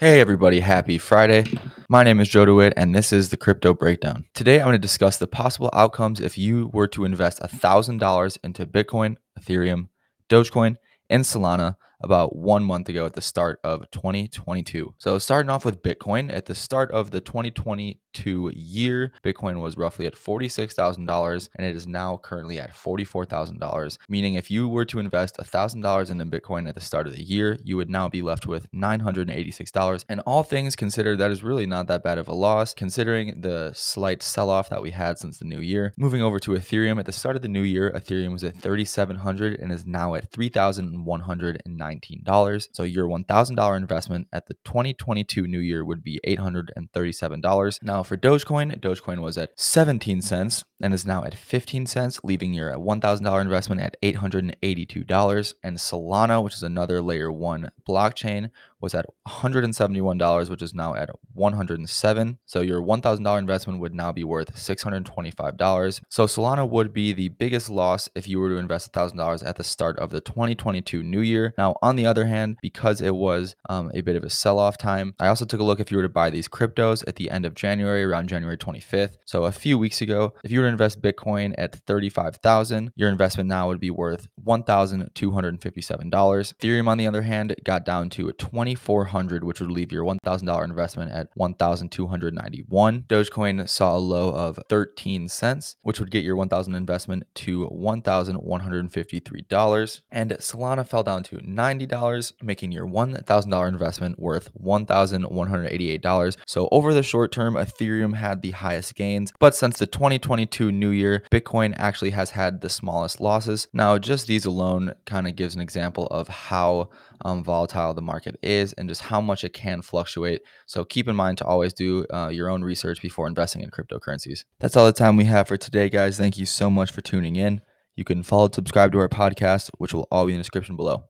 Hey, everybody, happy Friday. My name is Joe DeWitt, and this is the Crypto Breakdown. Today, I'm going to discuss the possible outcomes if you were to invest $1,000 into Bitcoin, Ethereum, Dogecoin, and Solana about one month ago at the start of 2022. So, starting off with Bitcoin, at the start of the 2022 year, Bitcoin was roughly at $46,000 and it is now currently at $44,000. Meaning, if you were to invest $1,000 into Bitcoin at the start of the year, you would now be left with $986. And all things considered, that is really not that bad of a loss considering the slight sell off that we had since the new year. Moving over to Ethereum, at the start of the new year, Ethereum was at 3,700 and is now at 3,190. $19. So your $1,000 investment at the 2022 new year would be $837. Now for Dogecoin, Dogecoin was at 17 cents and is now at 15 cents, leaving your $1,000 investment at $882. And Solana, which is another layer one blockchain, was at $171, which is now at 107. So your $1,000 investment would now be worth $625. So Solana would be the biggest loss if you were to invest $1,000 at the start of the 2022 new year. Now, on the other hand, because it was um, a bit of a sell off time, I also took a look if you were to buy these cryptos at the end of January, around January 25th. So a few weeks ago, if you were to invest Bitcoin at 35,000, your investment now would be worth $1,257. Ethereum, on the other hand, got down to 2,400, which would leave your $1,000 investment at 1,291. Dogecoin saw a low of 13 cents, which would get your 1,000 investment to $1,153. And Solana fell down to $90, making your $1,000 investment worth $1,188. So over the short term, Ethereum had the highest gains, but since the 2022 new year, Bitcoin actually has had the smallest losses. Now, just these alone kind of gives an example of how um, volatile the market is and just how much it can fluctuate. So keep in mind to always do uh, your own research before investing in cryptocurrencies. That's all the time we have for today, guys. Thank you so much for tuning in. You can follow, and subscribe to our podcast, which will all be in the description below.